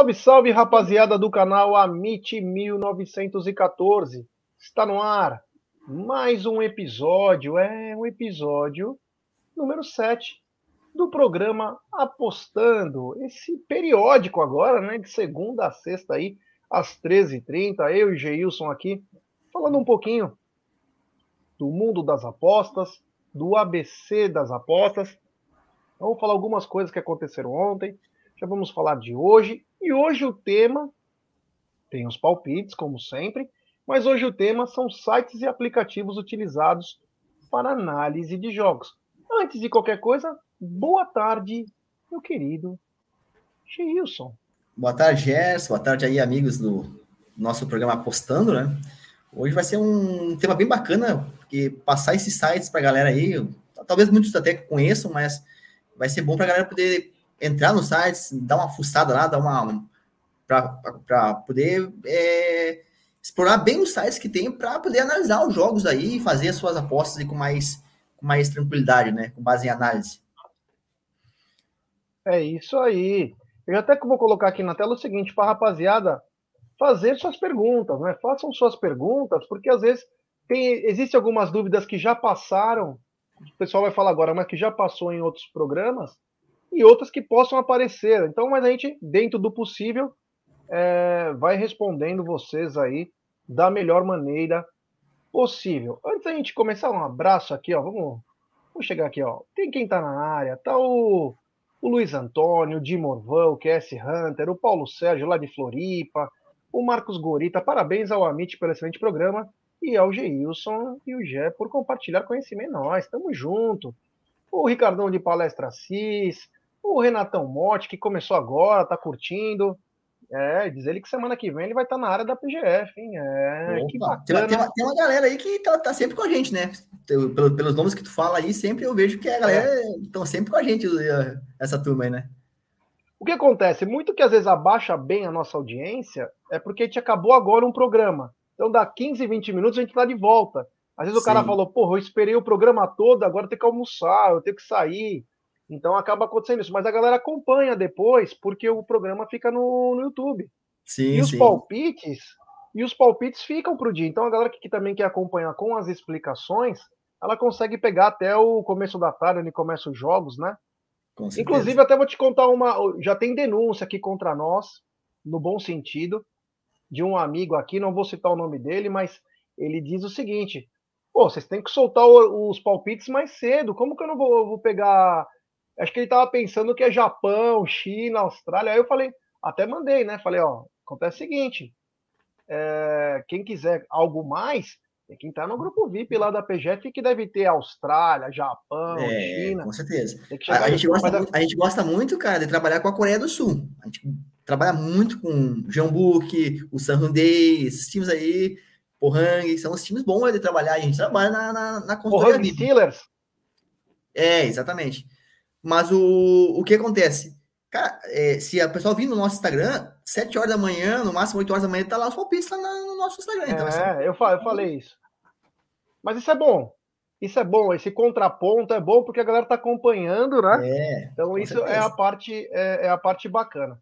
Salve, salve, rapaziada do canal Amit 1914. Está no ar mais um episódio, é um episódio número 7 do programa Apostando. Esse periódico agora, né, de segunda a sexta aí, às 13h30, eu e Geilson aqui, falando um pouquinho do mundo das apostas, do ABC das apostas. Vamos falar algumas coisas que aconteceram ontem, já vamos falar de hoje. E hoje o tema tem os palpites, como sempre, mas hoje o tema são sites e aplicativos utilizados para análise de jogos. Antes de qualquer coisa, boa tarde, meu querido Gilson. Boa tarde, Gerson. Boa tarde aí, amigos do nosso programa Apostando, né? Hoje vai ser um tema bem bacana, porque passar esses sites para a galera aí, talvez muitos até conheçam, mas vai ser bom para a galera poder entrar nos sites, dar uma fuçada lá, dar uma. para poder é, explorar bem os sites que tem para poder analisar os jogos aí e fazer as suas apostas com mais, com mais tranquilidade, né? Com base em análise. É isso aí. Eu até vou colocar aqui na tela o seguinte, para rapaziada fazer suas perguntas, né? Façam suas perguntas, porque às vezes tem, existem algumas dúvidas que já passaram, o pessoal vai falar agora, mas que já passou em outros programas, e outras que possam aparecer. Então, mas a gente, dentro do possível, é, vai respondendo vocês aí da melhor maneira possível. Antes da gente começar, um abraço aqui, ó. Vamos, vamos chegar aqui, ó. Tem quem tá na área, tá o, o Luiz Antônio, o Di Morvão, o QS Hunter, o Paulo Sérgio lá de Floripa, o Marcos Gorita, parabéns ao Amit pelo excelente programa e ao Geilson e o Gé por compartilhar conhecimento. Nós estamos junto. O Ricardão de Palestra Cis, o Renatão Motti, que começou agora, tá curtindo. É, diz ele que semana que vem ele vai estar tá na área da PGF, hein? É, Opa, que bacana. Tem uma, tem uma, galera aí que tá, tá, sempre com a gente, né? Pelos, pelos nomes que tu fala aí, sempre eu vejo que a galera estão é. sempre com a gente, essa turma aí, né? O que acontece? Muito que às vezes abaixa bem a nossa audiência é porque a gente acabou agora um programa. Então, dá 15, 20 minutos, a gente tá de volta. Às vezes Sim. o cara falou, porra, eu esperei o programa todo, agora eu tenho que almoçar, eu tenho que sair. Então acaba acontecendo isso. Mas a galera acompanha depois, porque o programa fica no, no YouTube. Sim, e os sim. palpites, e os palpites ficam para o dia. Então a galera que, que, também quer acompanhar com as explicações, ela consegue pegar até o começo da tarde, onde começam os jogos, né? Inclusive, até vou te contar uma. Já tem denúncia aqui contra nós, no bom sentido, de um amigo aqui, não vou citar o nome dele, mas ele diz o seguinte: pô, vocês têm que soltar os palpites mais cedo. Como que eu não vou, vou pegar Acho que ele estava pensando que é Japão, China, Austrália. Aí eu falei, até mandei, né? Falei, ó, acontece o seguinte: é, quem quiser algo mais, tem que entrar no grupo VIP lá da PGF, que deve ter Austrália, Japão, é, China. Com certeza. A, a, gente gosta, muito, a gente gosta muito, cara, de trabalhar com a Coreia do Sul. A gente trabalha muito com o Jeonbuk, o San Hyundai, esses times aí, Pohang, são os times bons de trabalhar. A gente trabalha na, na, na consultoria. Steelers? É, exatamente. Mas o, o que acontece? Cara, é, se a pessoa vir no nosso Instagram, 7 horas da manhã, no máximo 8 horas da manhã, tá lá os palpites lá no nosso Instagram. Então, é, assim. eu, eu falei isso. Mas isso é bom. Isso é bom, esse contraponto é bom porque a galera tá acompanhando, né? É, então isso certeza. é a parte é, é, a parte bacana.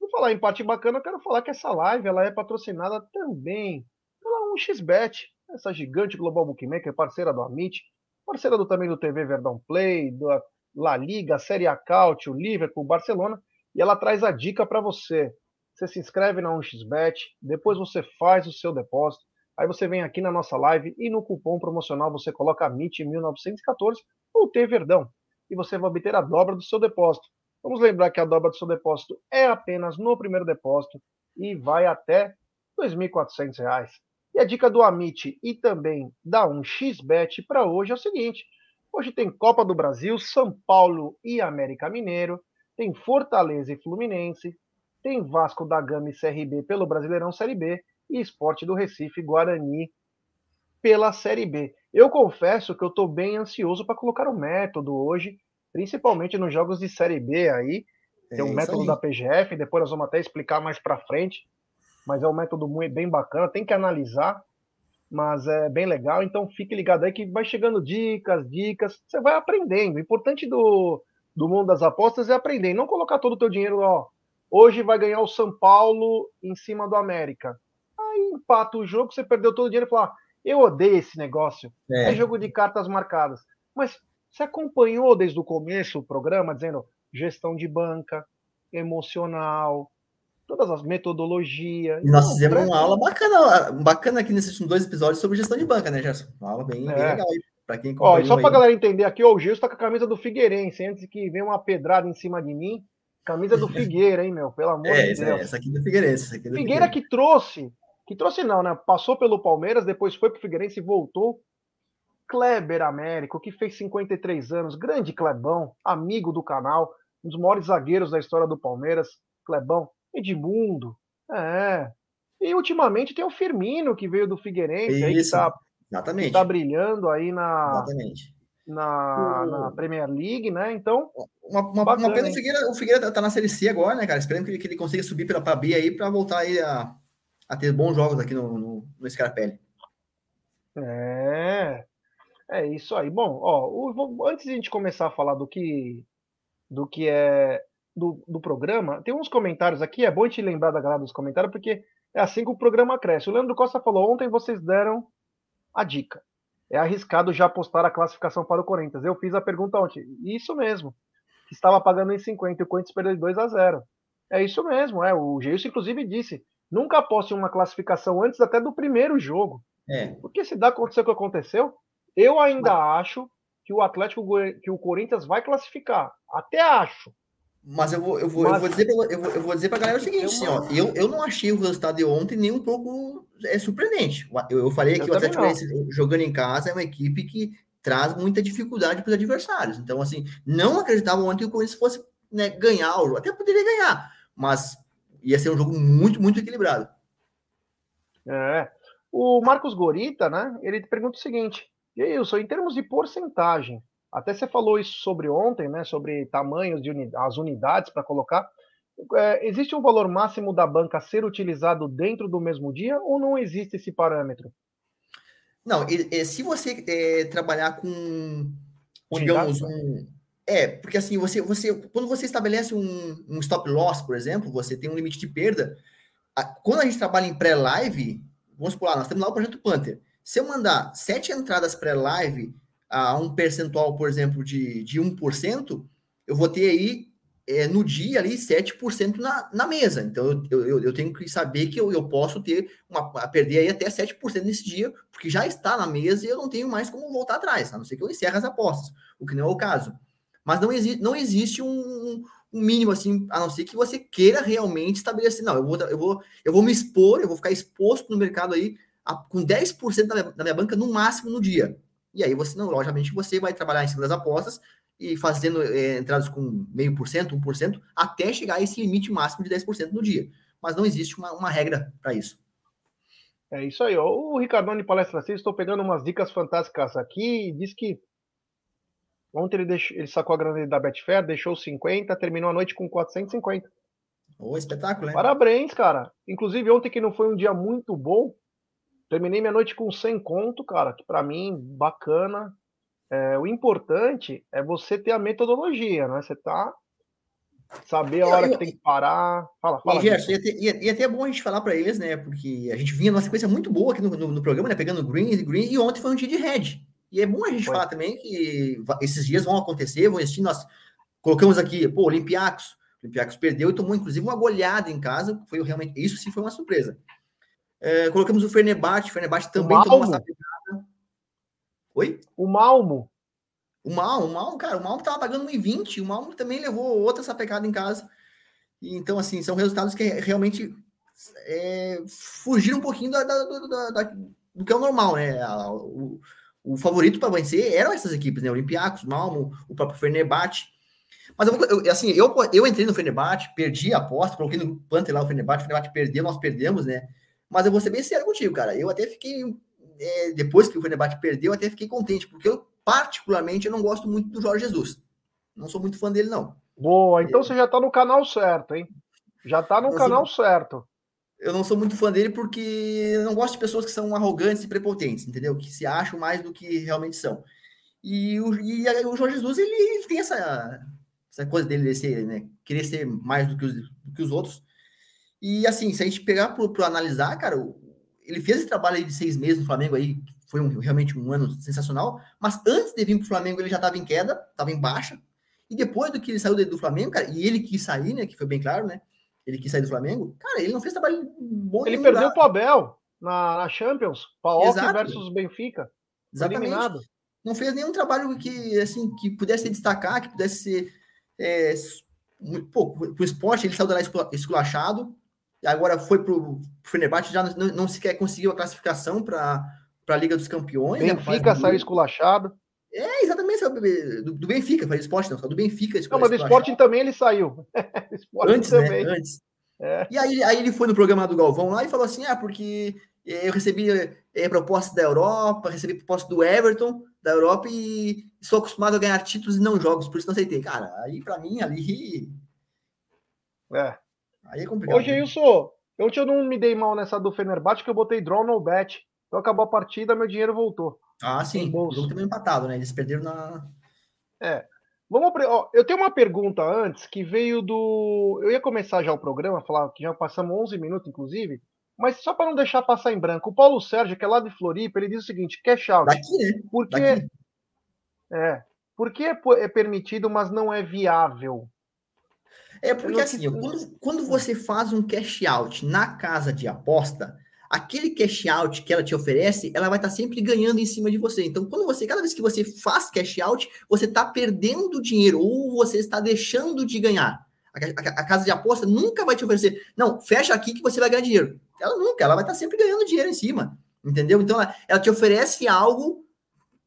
Vou falar em parte bacana, eu quero falar que essa live ela é patrocinada também pela 1xBet, essa gigante global bookmaker, parceira do Amit, parceira do, também do TV Verdão Play, do La Liga, Série A Cautio, Liverpool, Barcelona, e ela traz a dica para você. Você se inscreve na 1xBet, depois você faz o seu depósito, aí você vem aqui na nossa live e no cupom promocional você coloca MIT1914 ou T Verdão, e você vai obter a dobra do seu depósito. Vamos lembrar que a dobra do seu depósito é apenas no primeiro depósito e vai até R$ 2.400. E a dica do Amit e também da 1xBet para hoje é o seguinte: Hoje tem Copa do Brasil, São Paulo e América Mineiro, tem Fortaleza e Fluminense, tem Vasco da Gama e CRB pelo Brasileirão Série B e Esporte do Recife Guarani pela Série B. Eu confesso que eu estou bem ansioso para colocar o método hoje, principalmente nos jogos de Série B aí. Tem um é método aí. da PGF, depois nós vamos até explicar mais para frente, mas é um método muito, bem bacana, tem que analisar mas é bem legal. Então fique ligado aí que vai chegando dicas, dicas, você vai aprendendo. O importante do, do mundo das apostas é aprender, não colocar todo o teu dinheiro ó, hoje vai ganhar o São Paulo em cima do América. Aí empata o jogo, você perdeu todo o dinheiro e fala: ah, eu odeio esse negócio. É. é jogo de cartas marcadas. Mas você acompanhou desde o começo o programa dizendo gestão de banca, emocional, todas as metodologias. E nós fizemos uma aula bacana, bacana aqui nesses dois episódios sobre gestão de banca, né, Gerson? Uma aula bem, é. bem legal para quem Ó, só para galera entender aqui, ó, o Gilson tá com a camisa do Figueirense, antes que venha uma pedrada em cima de mim. Camisa do Figueira, hein, meu? Pelo amor é, de Deus. É, essa aqui é do Figueirense. Aqui é do Figueira que trouxe, que trouxe não, né? Passou pelo Palmeiras, depois foi pro Figueirense e voltou. Kleber Américo, que fez 53 anos, grande Clebão, amigo do canal, um dos maiores zagueiros da história do Palmeiras, Clebão, Edmundo, é. E ultimamente tem o Firmino, que veio do Figueirense, Isso, aí que tá, exatamente. Que tá brilhando aí na, exatamente. Na, o... na Premier League, né? Então. Uma, uma, bacana, uma pena o Figueira, o Figueira tá na Série C agora, né, cara? Esperando que ele, que ele consiga subir pela pra B aí para voltar aí a, a ter bons jogos aqui no, no, no Scarpelli. É. É isso aí. Bom, ó, o, antes de a gente começar a falar do que do que é do, do programa, tem uns comentários aqui, é bom te lembrar da galera dos comentários, porque é assim que o programa cresce. O Leandro Costa falou: ontem vocês deram a dica. É arriscado já postar a classificação para o Corinthians. Eu fiz a pergunta ontem. Isso mesmo. Estava pagando em 50 e o Corinthians perdeu de 2 a 0. É isso mesmo. É. O Geilson, inclusive, disse: nunca aposte uma classificação antes até do primeiro jogo. É. Porque se dá acontecer o que aconteceu, eu ainda Mas... acho que o Atlético, que o Corinthians vai classificar. Até acho. Mas eu vou, eu vou, Mas... eu vou dizer pra, eu vou, eu vou dizer pra galera o seguinte, assim, ó, eu, eu não achei o resultado de ontem nem um pouco é, surpreendente. Eu, eu falei que o Atlético jogando em casa é uma equipe que traz muita dificuldade para os adversários. Então, assim, não acreditava ontem que o Corinthians fosse né, ganhar. Até poderia ganhar, mas ia ser um jogo muito, muito equilibrado. É. O Marcos Gorita, né? Ele pergunta o seguinte: e aí, Wilson, em termos de porcentagem, até você falou isso sobre ontem, né? Sobre tamanhos de uni as unidades para colocar. É, existe um valor máximo da banca a ser utilizado dentro do mesmo dia ou não existe esse parâmetro? Não, se você é, trabalhar com, digamos, um, é, porque assim, você, você, quando você estabelece um, um stop loss, por exemplo, você tem um limite de perda. A, quando a gente trabalha em pré-live, vamos por lá, nós temos lá o projeto Panther. Se eu mandar sete entradas pré-live a um percentual, por exemplo, de, de 1%, eu vou ter aí é, no dia ali 7% na, na mesa. Então eu, eu, eu tenho que saber que eu, eu posso ter uma perder aí até 7% nesse dia, porque já está na mesa e eu não tenho mais como voltar atrás, a não ser que eu encerre as apostas, o que não é o caso. Mas não, exi não existe um, um mínimo assim, a não ser que você queira realmente estabelecer, não, eu vou, eu vou, eu vou me expor, eu vou ficar exposto no mercado aí a, com 10% da minha, da minha banca no máximo no dia. E aí você, não, logicamente, você vai trabalhar em cima das apostas e fazendo é, entradas com meio por cento, 1%, até chegar a esse limite máximo de 10% no dia. Mas não existe uma, uma regra para isso. É isso aí. Ó. O Ricardone Palestra 6, estou pegando umas dicas fantásticas aqui. Diz que ontem ele, deixou, ele sacou a grana da Betfair, deixou 50, terminou a noite com 450. Ô, espetáculo, hein? Parabéns, cara. Inclusive, ontem que não foi um dia muito bom, Terminei minha noite com 100 conto, cara, que para mim, bacana. É, o importante é você ter a metodologia, né? Você tá saber a hora eu, eu, que tem que parar. Fala, fala. E, Gerson, ia até bom a gente falar para eles, né? Porque a gente vinha numa sequência muito boa aqui no, no, no programa, né? Pegando green e green, e ontem foi um dia de red. E é bom a gente foi. falar também que esses dias vão acontecer, vão existir. Nós colocamos aqui, pô, Olympiacos. Olympiacos perdeu e tomou, inclusive, uma goleada em casa. Foi realmente. Isso sim foi uma surpresa. É, colocamos o Fernebate, o Fernebate também o tomou uma sapecada. Oi? O Malmo. O Malmo, o Malmo, cara, o Malmo tava pagando 1,20, o Malmo também levou outra sapecada em casa. Então, assim, são resultados que realmente é, fugiram um pouquinho da, da, da, da, do que é o normal, né? O, o favorito para vencer eram essas equipes, né? Olympiacos, Malmo, o próprio Fernebate. Mas eu, eu, assim, eu, eu entrei no Fernebate, perdi a aposta, coloquei no Panther lá o Fernebate, o Fernebate perdeu, nós perdemos, né? Mas eu vou ser bem sério contigo, cara. Eu até fiquei, é, depois que o Fenerbahçe perdeu, eu até fiquei contente, porque eu, particularmente, eu não gosto muito do Jorge Jesus. Não sou muito fã dele, não. Boa, então eu... você já tá no canal certo, hein? Já tá no canal sou... certo. Eu não sou muito fã dele porque eu não gosto de pessoas que são arrogantes e prepotentes, entendeu? Que se acham mais do que realmente são. E o, e o Jorge Jesus, ele, ele tem essa, essa coisa dele de ser, né, querer ser mais do que os, do que os outros. E assim, se a gente pegar para analisar, cara, ele fez esse trabalho aí de seis meses no Flamengo aí, foi um, realmente um ano sensacional, mas antes de vir para o Flamengo ele já estava em queda, estava em baixa, e depois do que ele saiu do Flamengo, cara, e ele quis sair, né, que foi bem claro, né, ele quis sair do Flamengo, cara, ele não fez trabalho bom Ele perdeu para o Abel na, na Champions, Paok versus Benfica, Exatamente. Eliminado. Não fez nenhum trabalho que, assim, que pudesse destacar, que pudesse ser, é, pô, pro esporte, ele saiu da lá esculachado, agora foi pro Fenerbahçe, já não, não sequer conseguiu a classificação para a Liga dos Campeões. Benfica né, saiu esculachado. É, exatamente, do, do Benfica, faz esporte, não, só do Benfica. Não, mas do esporte também ele saiu. antes, né, também. Né? Antes. É. E aí, aí ele foi no programa do Galvão lá e falou assim: ah, porque eu recebi é, proposta da Europa, recebi proposta do Everton da Europa e sou acostumado a ganhar títulos e não jogos, por isso não aceitei. Cara, aí para mim ali. É. Aí é complicado. Hoje, né? Wilson, ontem eu não me dei mal nessa do Fenerbahçe, que eu botei draw no bet. Então acabou a partida, meu dinheiro voltou. Ah, sim. O jogo também empatado, né? Eles perderam na. É. Vamos, ó, eu tenho uma pergunta antes que veio do. Eu ia começar já o programa, falar que já passamos 11 minutos, inclusive. Mas só para não deixar passar em branco, o Paulo Sérgio, que é lá de Floripa, ele diz o seguinte: cash out. Daqui, né? Porque, Daqui. É. Por que é, é permitido, mas não é viável? É porque assim, quando, quando você faz um cash out na casa de aposta, aquele cash out que ela te oferece, ela vai estar tá sempre ganhando em cima de você. Então, quando você, cada vez que você faz cash out, você está perdendo dinheiro ou você está deixando de ganhar. A, a, a, casa de aposta nunca vai te oferecer, não, fecha aqui que você vai ganhar dinheiro. Ela nunca, ela vai estar sempre ganhando dinheiro em cima, entendeu? Então, ela, ela te oferece algo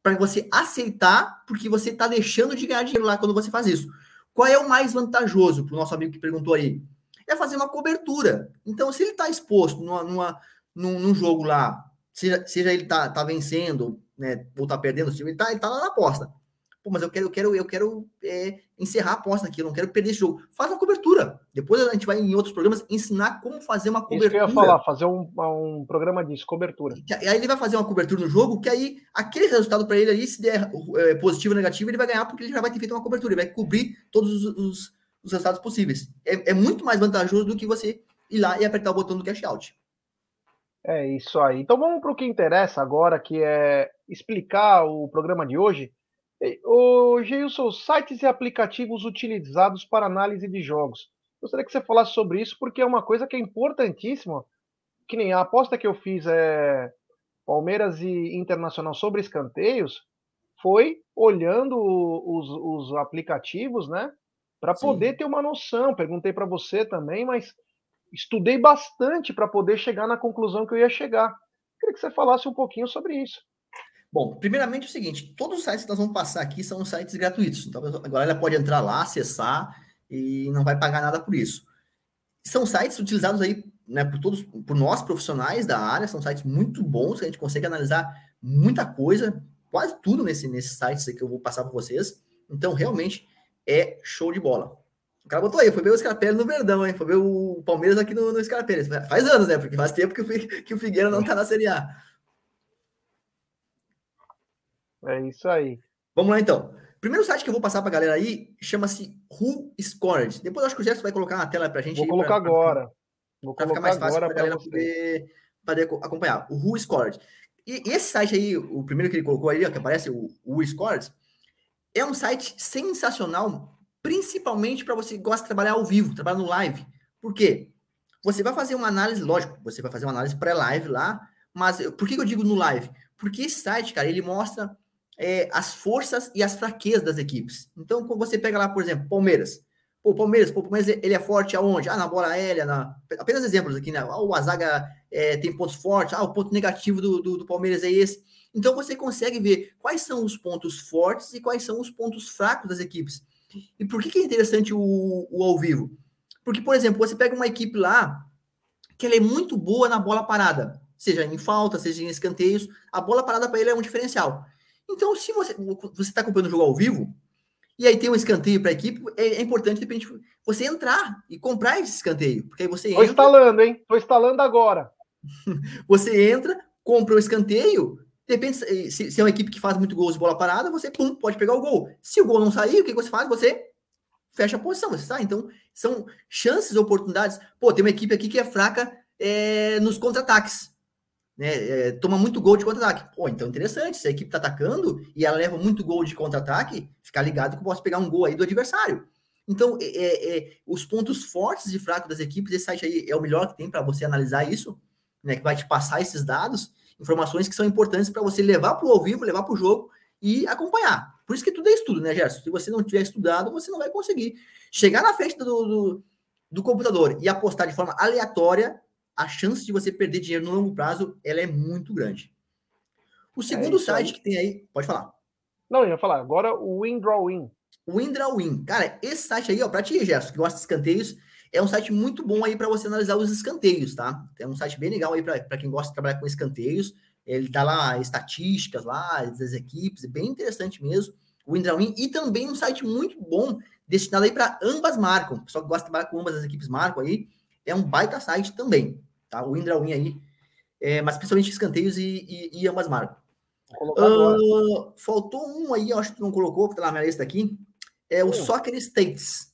para você aceitar, porque você está deixando de ganhar dinheiro lá quando você faz isso. Qual é o mais vantajoso para o nosso amigo que perguntou aí? É fazer uma cobertura. Então, se ele está exposto numa, numa, num, num jogo lá, seja, seja ele tá, tá vencendo, né, ou tá perdendo, ele tá, ele tá lá na aposta. Pô, mas eu quero, eu quero, eu quero é, encerrar a aposta aqui, eu não quero perder esse jogo. Faz uma cobertura. Depois a gente vai em outros programas ensinar como fazer uma cobertura. Isso que eu ia falar, fazer um, um programa disso, cobertura. E aí ele vai fazer uma cobertura no jogo, que aí aquele resultado para ele ali, se der é, positivo ou negativo, ele vai ganhar porque ele já vai ter feito uma cobertura, ele vai cobrir todos os, os, os resultados possíveis. É, é muito mais vantajoso do que você ir lá e apertar o botão do cash out. É isso aí. Então vamos para o que interessa agora, que é explicar o programa de hoje. O Geilson, sites e aplicativos utilizados para análise de jogos. Gostaria que você falasse sobre isso, porque é uma coisa que é importantíssima. Que nem a aposta que eu fiz é Palmeiras e Internacional sobre escanteios, foi olhando os, os aplicativos, né? Para poder ter uma noção. Perguntei para você também, mas estudei bastante para poder chegar na conclusão que eu ia chegar. Queria que você falasse um pouquinho sobre isso. Bom, primeiramente é o seguinte, todos os sites que nós vamos passar aqui são sites gratuitos. Então agora ela pode entrar lá, acessar e não vai pagar nada por isso. São sites utilizados aí né, por todos, por nós profissionais da área, são sites muito bons, que a gente consegue analisar muita coisa, quase tudo nesse, nesses sites que eu vou passar para vocês. Então, realmente é show de bola. O cara botou aí, foi ver o Scarpelli no Verdão, hein? Foi ver o Palmeiras aqui no, no Scarpelli. Faz anos, né? Porque faz tempo que o, que o Figueira não tá na Série A. É isso aí. Vamos lá, então. Primeiro site que eu vou passar pra galera aí chama-se Who Scored. Depois acho que o Gerson vai colocar na tela pra gente. Vou colocar pra, agora. Vou pra ficar mais fácil pra galera poder, poder, acompanhar. O Who Scored. E, e, esse site aí, o primeiro que ele colocou aí, ó, que aparece, o Who Scored, é um site sensacional principalmente para você que gosta de trabalhar ao vivo, trabalhar no live. Por quê? Você vai fazer uma análise, lógico, você vai fazer uma análise pré-live lá, mas por que eu digo no live? Porque esse site, cara, ele mostra é, as forças e as fraquezas das equipes. Então, quando você pega lá, por exemplo, Palmeiras. Pô, Palmeiras, pô, Palmeiras ele é forte aonde? Ah, na bola aérea, na... apenas exemplos aqui, né? Ah, o Azaga é, tem pontos fortes, ah, o ponto negativo do, do, do Palmeiras é esse. Então, você consegue ver quais são os pontos fortes e quais são os pontos fracos das equipes. E por que, que é interessante o, o ao vivo? Porque, por exemplo, você pega uma equipe lá que ela é muito boa na bola parada, seja em falta, seja em escanteios, a bola parada para ele é um diferencial. Então, se você você está acompanhando o jogo ao vivo e aí tem um escanteio para a equipe, é, é, importante de repente você entrar e comprar esse escanteio, porque aí você Estou instalando, hein? Estou instalando agora. você entra, compra o escanteio de repente, se, se, é uma equipe que faz muito gols de bola parada, você pum, pode pegar o gol. Se o gol não sair, o que você faz? Você fecha a posição. Você sabe? Então, são chances, oportunidades. Pô, tem uma equipe aqui que é fraca é, nos contra-ataques. Né? É, toma muito gol de contra-ataque. Pô, então interessante. Se a equipe tá atacando e ela leva muito gol de contra-ataque, ficar ligado que posso pegar um gol aí do adversário. Então, é, é, é os pontos fortes e fracos das equipes, esse site aí é o melhor que tem para você analisar isso, né? Que vai te passar esses dados, informações que são importantes para você levar para o ao vivo, levar para o jogo e acompanhar. Por isso que tudo é estudo, né, Gerson? Se você não tiver estudado, você não vai conseguir chegar na frente do, do, do computador e apostar de forma aleatória, a chance de você perder dinheiro no longo prazo ela é muito grande. O é segundo é site aí. que tem aí, pode falar. Não, eu ia falar, agora o WinDrawWin. WinDrawWin. Cara, esse site aí, ó, para ti, Gerson, que gosta de escanteios, é um site muito bom aí para você analisar os escanteios, tá? É um site bem legal aí para quem gosta de trabalhar com escanteios. Ele dá lá estatísticas lá das equipes, é bem interessante mesmo. O WinDrawWin e também um site muito bom destinado aí para ambas marcam. O pessoal que gosta de trabalhar com ambas as equipes marcam aí, é um baita site também, tá? O WinDrawWin aí, é, mas principalmente escanteios e, e, e ambas marcam. Uh, faltou um aí, acho que tu não colocou, que tá na minha lista aqui, é o hum. Soccer States.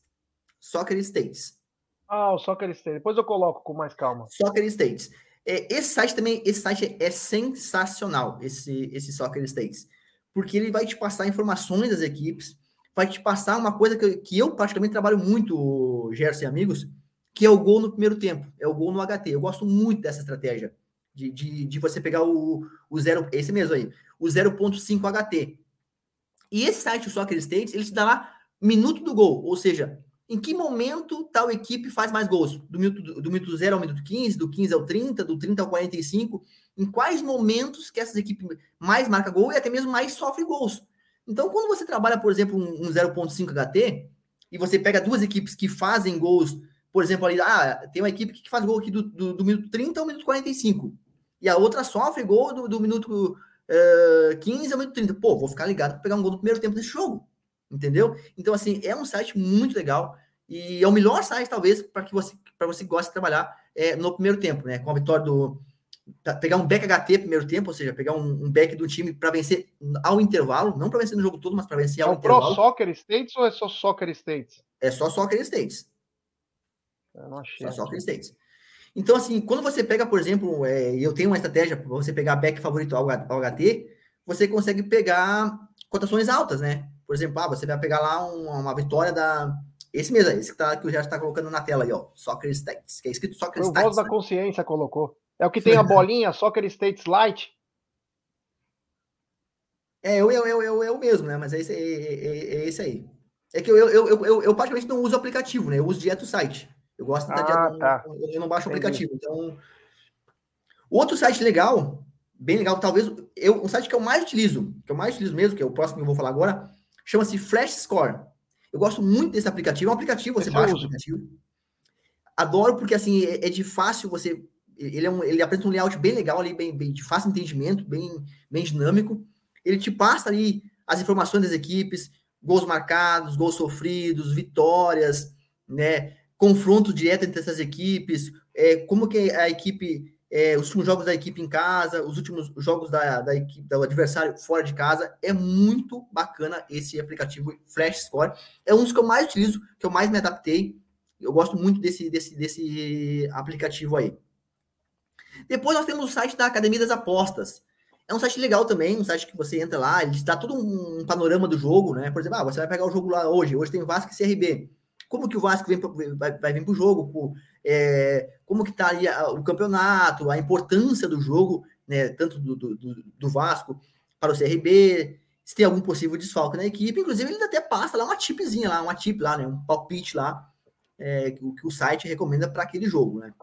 Soccer States. Ah, o Soccer States. Depois eu coloco com mais calma. Soccer States. É, esse site também, esse site é sensacional, esse, esse Soccer States. Porque ele vai te passar informações das equipes, vai te passar uma coisa que, que eu praticamente trabalho muito, Gerson e amigos, que é o gol no primeiro tempo, é o gol no HT. Eu gosto muito dessa estratégia, de, de, de você pegar o, o zero, esse mesmo aí, o 0.5 HT. E esse site, o Soccer States, ele te dá lá minuto do gol, ou seja, em que momento tal equipe faz mais gols? Do minuto, do minuto 0 ao minuto 15, do 15 ao 30, do 30 ao 45? Em quais momentos que essas equipes mais marcam gol e até mesmo mais sofrem gols? Então, quando você trabalha, por exemplo, um, um 0.5 HT, e você pega duas equipes que fazem gols, por exemplo, ali, ah, tem uma equipe que faz gol aqui do, do, do minuto 30 ao minuto 45, e a outra sofre gol do, do minuto uh, 15 ao minuto 30. Pô, vou ficar ligado para pegar um gol no primeiro tempo desse jogo entendeu? Então, assim, é um site muito legal e é o melhor site, talvez, para que você, para você goste de trabalhar é, no primeiro tempo, né? Com a vitória do. Pegar um back HT primeiro tempo, ou seja, pegar um, um back do time para vencer ao intervalo, não para vencer no jogo todo, mas para vencer ao é intervalo. É Pro Soccer States ou é só Soccer States? É só Soccer States. Eu não achei. Só Soccer States. Então, assim, quando você pega, por exemplo, é, eu tenho uma estratégia para você pegar back favorito ao, ao HT, você consegue pegar cotações altas, né? Por exemplo, ah, você vai pegar lá uma, uma vitória da. Esse mesmo, esse que, tá, que o Gerson está colocando na tela aí, ó. Soccer States, que é escrito Soccer States. O voz né? da consciência colocou. É o que tem a bolinha, Soccer States Light. É, eu, eu, eu, eu, eu mesmo, né? Mas é esse, é, é, é esse aí. É que eu, eu, eu, eu, eu, praticamente não uso o aplicativo, né? Eu uso direto o site. Eu gosto da ah, tá. eu, eu não baixo o aplicativo. Então, outro site legal, bem legal, talvez eu, um site que eu mais utilizo, que eu mais utilizo mesmo, que é o próximo que eu vou falar agora, Chama-se Flash Score. Eu gosto muito desse aplicativo. É um aplicativo, você Esse baixa o aplicativo. Adoro porque, assim, é, é, de fácil você... Ele, é um, ele apresenta um layout bem legal ali, bem, bem de fácil entendimento, bem, bem dinâmico. Ele te passa ali as informações das equipes, gols marcados, gols sofridos, vitórias, né? Confronto direto entre essas equipes, é, como que a equipe é, os últimos jogos da equipe em casa, os últimos jogos da, da equipe, do adversário fora de casa. É muito bacana esse aplicativo Flash Score. É um dos que eu mais utilizo, que eu mais me adaptei. Eu gosto muito desse, desse, desse aplicativo aí. Depois nós temos o site da Academia das Apostas. É um site legal também, um site que você entra lá, ele dá todo um panorama do jogo, né? Por exemplo, ah, você vai pegar o jogo lá hoje, hoje tem Vasco e CRB. Como que o Vasco vem, vai, vai vir para o jogo? é, como que está ali o campeonato, a importância do jogo, né, tanto do, do, do, Vasco para o CRB, se tem algum possível desfalque na equipe, inclusive ele até passa lá uma tipzinha lá, uma tip lá, né, um palpite lá, é, que, que o site recomenda para aquele jogo, né.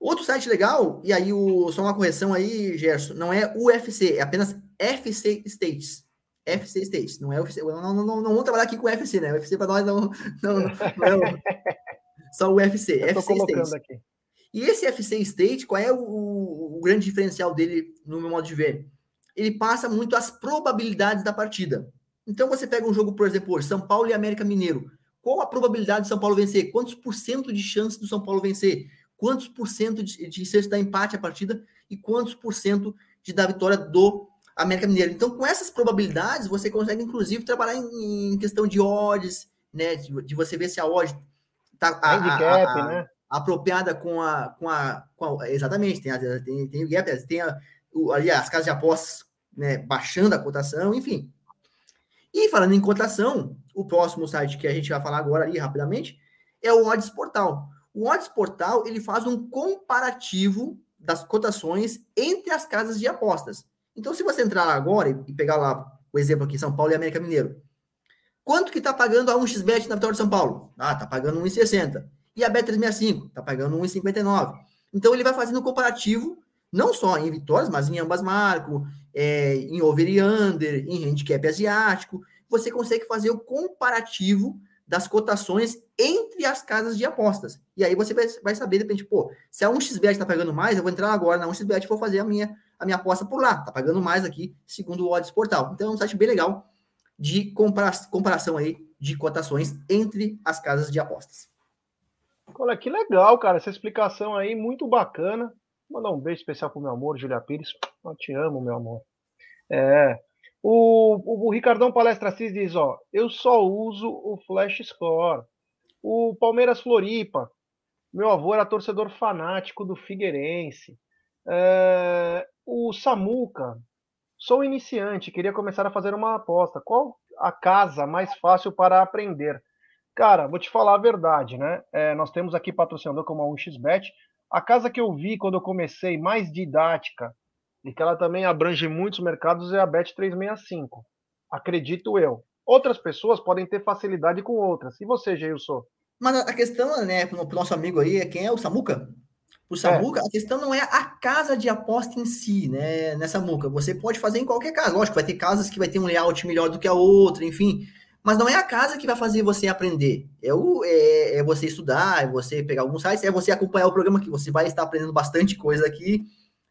Outro site legal, e aí o, só uma correção aí, Gerson, não é UFC, é apenas FC States. FC States, não é UFC. Não, não, não, não vamos trabalhar aqui com UFC, né? UFC para nós não, não, não, não, só o UFC. Eu FC State. Aqui. E esse FC State, qual é o, o, grande diferencial dele no meu modo de ver? Ele passa muito as probabilidades da partida. Então você pega um jogo, por exemplo, São Paulo e América Mineiro. Qual a probabilidade de São Paulo vencer? Quantos por cento de chance do São Paulo vencer? Quantos por cento de, de ser dar empate a partida? E quantos por cento de dar vitória do América Mineiro? Então, com essas probabilidades, você consegue, inclusive, trabalhar em, em questão de odds, né? De, de você ver se a odd tá a, a, a, né? apropriada com a, com a, com a exatamente tem, tem, tem o gap, tem a, o, ali as casas de apostas né, baixando a cotação, enfim. E falando em cotação, o próximo site que a gente vai falar agora ali rapidamente é o Odds Portal. O Odds Portal ele faz um comparativo das cotações entre as casas de apostas. Então, se você entrar lá agora e pegar lá o exemplo aqui, São Paulo e América Mineiro, quanto que está pagando a 1xBet na vitória de São Paulo? Ah, está pagando 1,60. E a Bet365? Está pagando 1,59. Então, ele vai fazendo um comparativo, não só em vitórias, mas em ambas marcas, é, em over e under, em handicap asiático. Você consegue fazer o comparativo das cotações entre as casas de apostas. E aí você vai, vai saber, de repente, pô, se a 1xBet está pagando mais, eu vou entrar agora na 1xBet e vou fazer a minha, a minha aposta por lá. Está pagando mais aqui, segundo o Odds Portal. Então é um site bem legal de compara comparação aí de cotações entre as casas de apostas. Olha, que legal, cara, essa explicação aí, muito bacana. Vou mandar um beijo especial pro meu amor, Julia Pires. Eu te amo, meu amor. É, o, o, o, Ricardão Palestra Assis diz, ó, eu só uso o Flash Score. O Palmeiras Floripa, meu avô era torcedor fanático do Figueirense. É, o Samuca, sou iniciante, queria começar a fazer uma aposta. Qual a casa mais fácil para aprender? Cara, vou te falar a verdade, né? É, nós temos aqui patrocinador como a 1xBet. A casa que eu vi quando eu comecei, mais didática, e que ela também abrange muitos mercados, é a Bet365. Acredito eu. Outras pessoas podem ter facilidade com outras. E você, Geilson? Mas a questão, né, para o nosso amigo aí, é quem é o Samuca? O Samuca, é. a questão não é a casa de aposta em si, né, nessa muca. Você pode fazer em qualquer casa. Lógico, vai ter casas que vai ter um layout melhor do que a outra, enfim. Mas não é a casa que vai fazer você aprender. É, o, é, é você estudar, é você pegar alguns sites, é você acompanhar o programa que você vai estar aprendendo bastante coisa aqui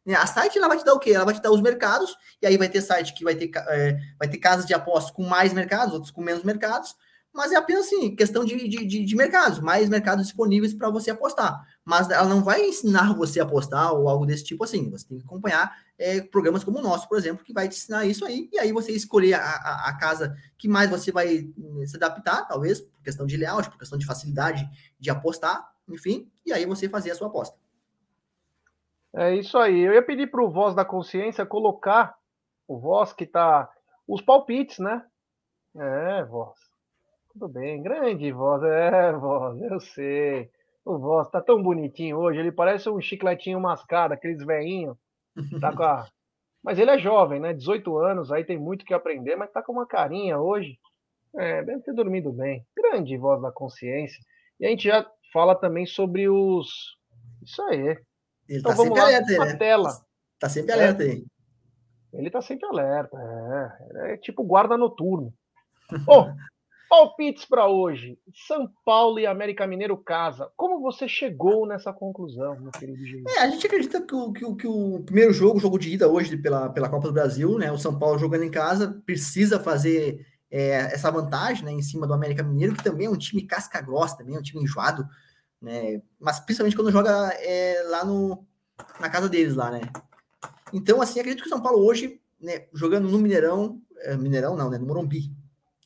né? A site ela vai te dar o quê? Ela vai te dar os mercados, e aí vai ter site que vai ter, é, vai ter casas de apostas com mais mercados, outros com menos mercados, mas é apenas assim, questão de, de, de, de mercados, mais mercados disponíveis para você apostar. Mas ela não vai ensinar você a apostar ou algo desse tipo assim. Você tem que acompanhar é, programas como o nosso, por exemplo, que vai te ensinar isso aí, e aí você escolher a, a, a casa que mais você vai hum, se adaptar, talvez, por questão de layout, por questão de facilidade de apostar, enfim, e aí você fazer a sua aposta. É isso aí. Eu ia pedir para o Voz da Consciência colocar o Voz que tá. Os palpites, né? É, Voz. Tudo bem. Grande Voz. É, Voz. Eu sei. O Voz tá tão bonitinho hoje. Ele parece um chicletinho mascado, aqueles veinhos. Tá com a... Mas ele é jovem, né? 18 anos, aí tem muito que aprender, mas tá com uma carinha hoje. É, deve ter dormido bem. Grande voz da consciência. E a gente já fala também sobre os. Isso aí. Ele então, tá sempre lá, alerta né? Tela. Tá sempre é. alerta aí. Ele tá sempre alerta, é, é tipo guarda noturno. oh, palpites para hoje. São Paulo e América Mineiro casa. Como você chegou nessa conclusão, meu querido Gil? É, a gente acredita que o, que, que o primeiro jogo, o jogo de ida hoje pela, pela Copa do Brasil, né? O São Paulo jogando em casa, precisa fazer é, essa vantagem né, em cima do América Mineiro, que também é um time casca grossa, também é um time enjoado né? Mas principalmente quando joga é, lá no, na casa deles lá, né? Então, assim, acredito que o São Paulo hoje, né, jogando no Mineirão, é, Mineirão não, né? No Morumbi,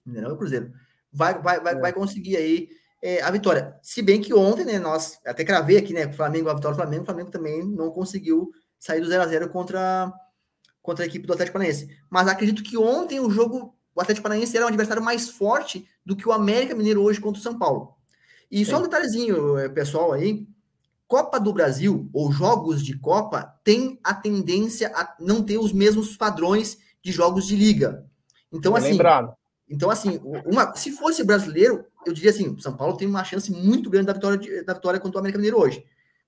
Mineirão é o Cruzeiro, vai, vai, vai, é. vai conseguir aí é, a vitória. Se bem que ontem, né, nós até cravei aqui, né, Flamengo, a vitória do Flamengo, o Flamengo também não conseguiu sair do 0 a 0 contra, contra a equipe do Atlético Paranaense. Mas acredito que ontem o jogo, o Atlético Paranaense era um adversário mais forte do que o América Mineiro hoje contra o São Paulo. E só um detalhezinho, eh, pessoal, aí. Copa do Brasil, ou jogos de Copa, tem a tendência a não ter os mesmos padrões de jogos de liga. Então, é assim. Lembrado. Então, assim, uma, se fosse brasileiro, eu diria assim: São Paulo tem uma chance muito grande da vitória, de, da vitória contra o América Mineiro hoje.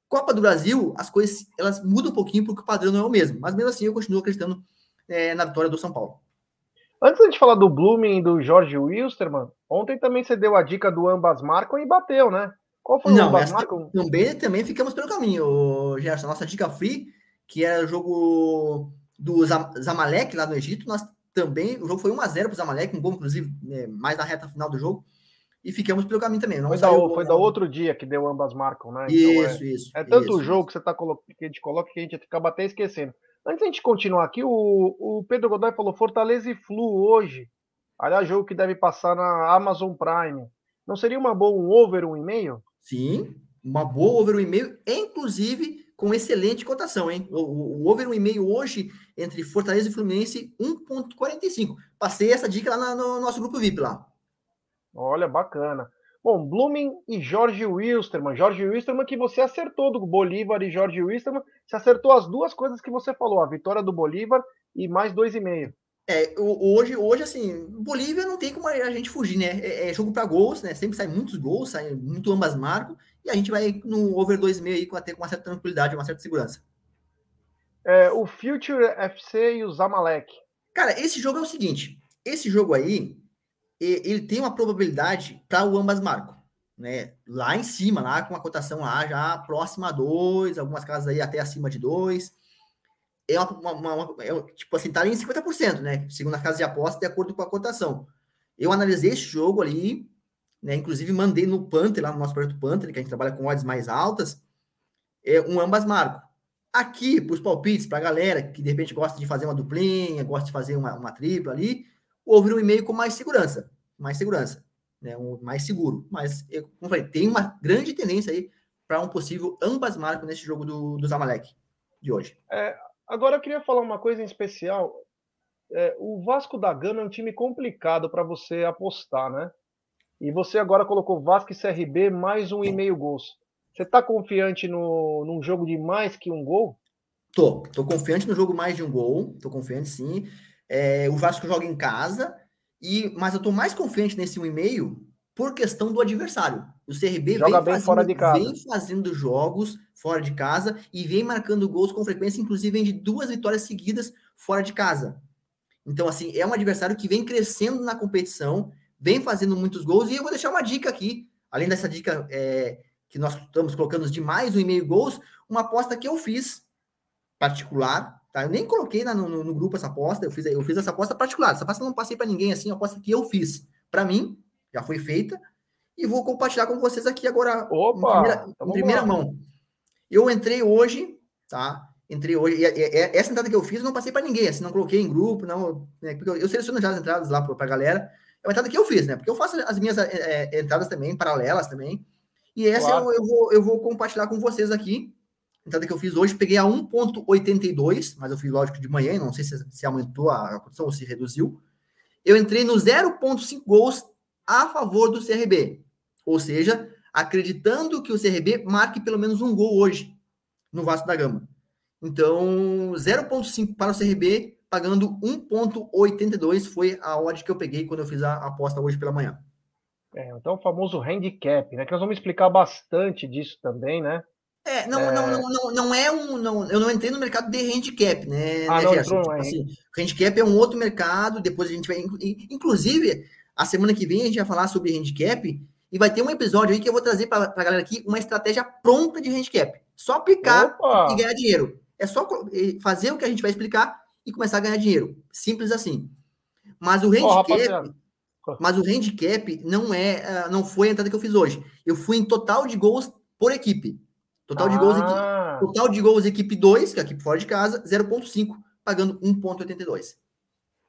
Copa do Brasil, as coisas elas mudam um pouquinho porque o padrão não é o mesmo. Mas mesmo assim, eu continuo acreditando é, na vitória do São Paulo. Antes de falar do Blooming e do Jorge Wilstermann, ontem também você deu a dica do ambas marcam e bateu, né? Qual foi o Não, ambas marcam? Também, também ficamos pelo caminho, Gerson. Nossa dica free, que era o jogo do Zamalek lá no Egito, nós também, o jogo foi 1x0 para o Zamalek, um gol, inclusive, né, mais na reta final do jogo, e ficamos pelo caminho também. Não foi, da, foi da outro dia que deu ambas marcam, né? Então isso, é, isso. É tanto isso, jogo que você tá que a gente coloca que a gente acaba até esquecendo. Antes de a gente continuar aqui, o, o Pedro Godoy falou Fortaleza e Flu hoje. Aliás, jogo que deve passar na Amazon Prime. Não seria uma boa um over 1,5? Sim, uma boa over 1,5, inclusive com excelente cotação, hein? O, o, over 1,5 hoje entre Fortaleza e Fluminense 1.45. Passei essa dica lá no, no nosso grupo VIP lá. Olha, bacana. Bom, Blooming e Jorge Wilstermann. Jorge Wilstermann que você acertou do Bolívar e Jorge Wilstermann. Você acertou as duas coisas que você falou, a vitória do Bolívar e mais dois e meio. É, hoje, hoje, assim, Bolívia não tem como a gente fugir, né? É, é jogo para gols, né? Sempre sai muitos gols, sai muito ambas marcas, e a gente vai no over 2,5 aí com até com uma certa tranquilidade, uma certa segurança. É, o Future FC e o Zamalek. Cara, esse jogo é o seguinte: esse jogo aí, ele tem uma probabilidade para o ambas marcam, né? Lá em cima, lá com a cotação lá já próxima a 2, algumas casas aí até acima de 2 é uma, uma, uma é, tipo assim, tá ali em 50%, né? Segundo a casa de aposta, de acordo com a cotação. Eu analisei esse jogo ali, né? Inclusive mandei no Panther, lá no nosso projeto Panther, que a gente trabalha com odds mais altas, é um ambas marcam. Aqui, para os palpites, para a galera que de repente gosta de fazer uma duplinha, gosta de fazer uma, uma tripla ali, houve um e-mail com mais segurança, mais segurança, né? Um, mais seguro. Mas, eu, como eu falei, tem uma grande tendência aí para um possível ambas marcas nesse jogo do, do Zamalek de hoje. É, Agora eu queria falar uma coisa em especial. É, o Vasco da Gama é um time complicado para você apostar, né? E você agora colocou Vasco e CRB mais um e meio gols. Você está confiante no, num jogo de mais que um gol? Tô, tô confiante no jogo mais de um gol, tô confiante sim. É, o Vasco joga em casa, e mas eu tô mais confiante nesse um e meio por questão do adversário. O CRB Joga vem, fazendo, vem fazendo jogos fora de casa e vem marcando gols com frequência, inclusive vem de duas vitórias seguidas fora de casa. Então, assim, é um adversário que vem crescendo na competição, vem fazendo muitos gols, e eu vou deixar uma dica aqui, além dessa dica é, que nós estamos colocando de mais um e meio gols, uma aposta que eu fiz particular, tá? Eu nem coloquei na, no, no, grupo essa aposta, eu fiz, eu fiz essa aposta particular, essa aposta não passei para ninguém, assim, uma aposta que eu fiz. Para mim, já foi feita, e vou compartilhar com vocês aqui agora Opa, em primeira, em primeira mão. Eu entrei hoje, tá? Entrei hoje, e, e, essa entrada que eu fiz eu não passei para ninguém, assim, não coloquei em grupo, não, né, porque eu, eu, seleciono já as entradas lá para a galera, é uma entrada que eu fiz, né? Porque eu faço as minhas é, entradas também, paralelas também, e essa claro. eu, eu, vou, eu vou compartilhar com vocês aqui, entrada que eu fiz hoje, peguei a 1.82, mas eu fiz lógico de manhã, não sei se, se aumentou a condição ou se reduziu, eu entrei no 0.5 gols a favor do CRB. Ou seja, acreditando que o CRB marque pelo menos um gol hoje no Vasco da Gama. Então, 0,5 para o CRB, pagando 1,82 foi a odd que eu peguei quando eu fiz a aposta hoje pela manhã. É, então o famoso handicap, né? Que nós vamos explicar bastante disso também, né? É, não, é... Não, não, não, não é um. Não, eu não entrei no mercado de handicap, né? Ah, né, não, entrou, tipo, é. assim, handicap é um outro mercado, depois a gente vai. Inclusive, a semana que vem a gente vai falar sobre handicap e vai ter um episódio aí que eu vou trazer para a galera aqui uma estratégia pronta de handicap. Só aplicar Opa! e ganhar dinheiro. É só fazer o que a gente vai explicar e começar a ganhar dinheiro. Simples assim. Mas o handicap, oh, mas o handicap não é, ah, não foi a entrada que eu fiz hoje. Eu fui em total de gols por equipe. Total ah. de gols ah. total de gols equipe 2, que é a equipe fora de casa, 0.5, pagando 1.82.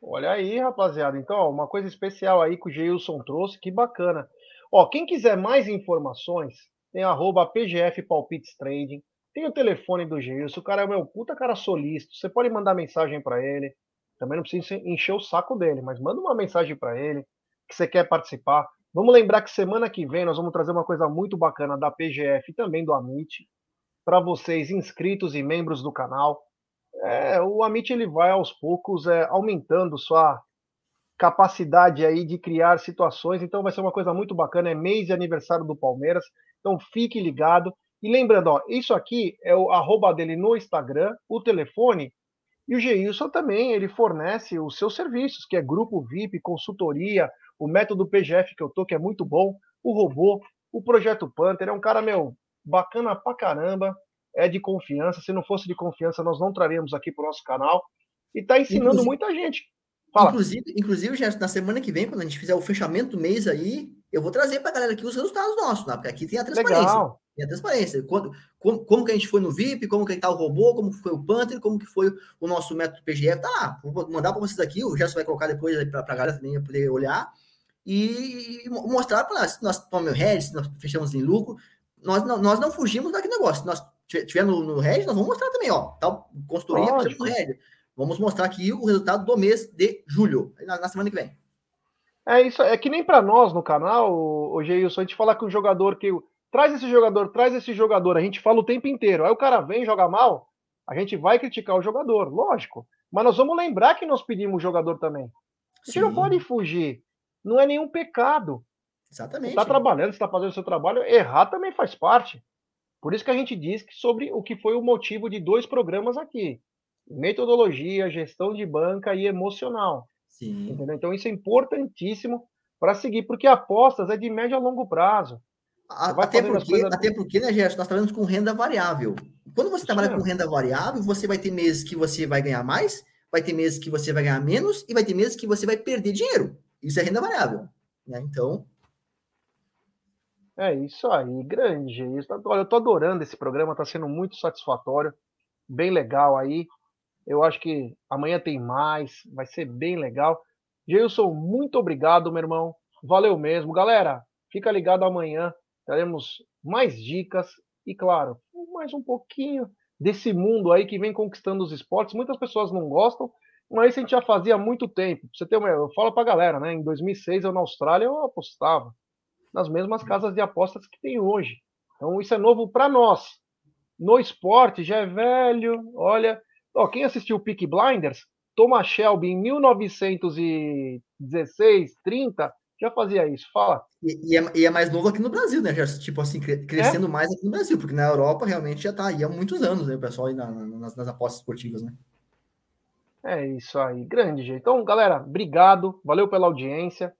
Olha aí, rapaziada. Então, ó, uma coisa especial aí que o Geilson trouxe, que bacana. Ó, quem quiser mais informações, tem arroba PGF Palpites Trading, tem o telefone do Geilson, o cara é meu puta cara solícito, você pode mandar mensagem para ele, também não precisa encher o saco dele, mas manda uma mensagem para ele, que você quer participar. Vamos lembrar que semana que vem nós vamos trazer uma coisa muito bacana da PGF e também do Amit, para vocês inscritos e membros do canal é, o Amit ele vai aos poucos é, aumentando sua capacidade aí de criar situações, então vai ser uma coisa muito bacana, é mês de aniversário do Palmeiras, então fique ligado. E lembrando, ó, isso aqui é o arroba dele no Instagram, o telefone, e o Geilson também, ele fornece os seus serviços, que é grupo VIP, consultoria, o método PGF que eu tô, que é muito bom, o robô, o projeto Panther, é um cara, meu, bacana pra caramba, é de confiança. Se não fosse de confiança, nós não traríamos aqui para o nosso canal. E está ensinando inclusive, muita gente. Fala. Inclusive, inclusive, Gerson, na semana que vem, quando a gente fizer o fechamento do mês aí, eu vou trazer para a galera aqui os resultados nossos, né? porque aqui tem a transparência. Legal. Tem a transparência. Quando, como, como que a gente foi no VIP, como que está o robô, como foi o Panther, como que foi o nosso método PGF, tá lá. Vou mandar para vocês aqui, o Gerson vai colocar depois para a galera também poder olhar. e mostrar para nós, se nós tomamos head, se nós fechamos em lucro, nós não, nós não fugimos daquele negócio. Se nós tiver no, no Red, nós vamos mostrar também, ó, tal consultoria no Red. Vamos mostrar aqui o resultado do mês de julho, na, na semana que vem. É isso, é que nem para nós no canal, o Geilson, a gente fala que o jogador que traz esse jogador, traz esse jogador, a gente fala o tempo inteiro. Aí o cara vem jogar mal, a gente vai criticar o jogador, lógico. Mas nós vamos lembrar que nós pedimos o jogador também. Sim. não pode fugir. Não é nenhum pecado. Exatamente. Está trabalhando, está fazendo o seu trabalho, errar também faz parte. Por isso que a gente diz que sobre o que foi o motivo de dois programas aqui: metodologia, gestão de banca e emocional. Sim. Entendeu? Então isso é importantíssimo para seguir, porque apostas é de médio a longo prazo. Até porque, coisas... até porque, né, Gerson, nós trabalhamos com renda variável. Quando você trabalha com renda variável, você vai ter meses que você vai ganhar mais, vai ter meses que você vai ganhar menos e vai ter meses que você vai perder dinheiro. Isso é renda variável. Né? Então, é isso aí, grande. Isso. Olha, eu tô adorando esse programa, tá sendo muito satisfatório, bem legal aí. Eu acho que amanhã tem mais, vai ser bem legal. Gilson, muito obrigado, meu irmão. Valeu mesmo. Galera, fica ligado amanhã, teremos mais dicas e, claro, mais um pouquinho desse mundo aí que vem conquistando os esportes. Muitas pessoas não gostam, mas isso a gente já fazia há muito tempo. Você tem uma... Eu falo pra galera, né? Em 2006, eu na Austrália, eu apostava nas mesmas casas de apostas que tem hoje. Então isso é novo para nós. No esporte já é velho. Olha, ó, quem assistiu o Peak Blinders, Thomas Shelby em 1916, 30, já fazia isso. Fala. E, e, é, e, é, mais novo aqui no Brasil, né? Já, tipo assim, crescendo é? mais aqui no Brasil, porque na Europa realmente já está aí há muitos anos, né? O pessoal aí na, nas, nas apostas esportivas, né? É isso aí, grande jeito. Então, galera, obrigado, valeu pela audiência.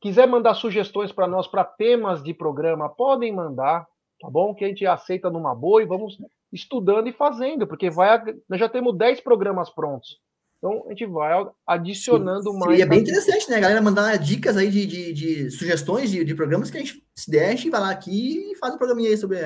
Quiser mandar sugestões para nós para temas de programa, podem mandar, tá bom? Que a gente aceita numa boa e vamos estudando e fazendo, porque vai, nós já temos 10 programas prontos. Então a gente vai adicionando mais. E é bem interessante, né? A galera mandar dicas aí de, de, de sugestões de, de, programas que a gente se gente vai lá aqui e faz um programinha aí sobre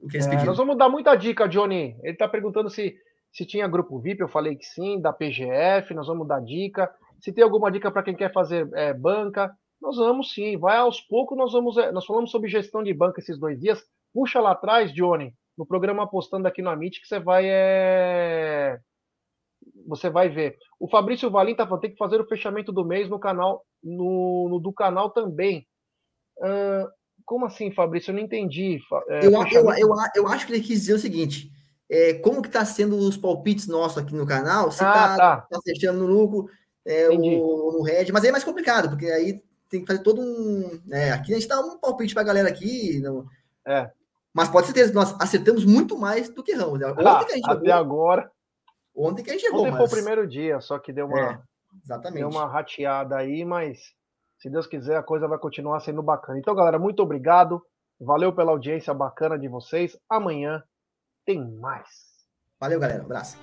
o que eles é, pediram. Nós vamos dar muita dica, Johnny. Ele está perguntando se, se tinha grupo VIP, eu falei que sim, da PGF, nós vamos dar dica. Se tem alguma dica para quem quer fazer é, banca, nós vamos sim. Vai aos poucos, nós vamos. É, nós falamos sobre gestão de banca esses dois dias. Puxa lá atrás, Johnny, no programa apostando aqui no Amit, que você vai. É... Você vai ver. O Fabrício Valim tá falando tem que fazer o fechamento do mês no canal, no, no do canal também. Uh, como assim, Fabrício? Eu não entendi. É, eu, eu, eu, eu, acho que ele quis dizer o seguinte: é, como que está sendo os palpites nossos aqui no canal? Se ah, tá. tá fechando no lucro, é, o, no Red, mas aí é mais complicado, porque aí tem que fazer todo um. Né, aqui a gente dá um palpite para a galera aqui. Não, é. Mas pode ser certeza, nós acertamos muito mais do que erramos. Né? Ah, que até agora. Ontem que a gente errou. Ontem mas... foi o primeiro dia, só que deu uma, é, exatamente. deu uma rateada aí, mas se Deus quiser, a coisa vai continuar sendo bacana. Então, galera, muito obrigado. Valeu pela audiência bacana de vocês. Amanhã tem mais. Valeu, galera. Um abraço.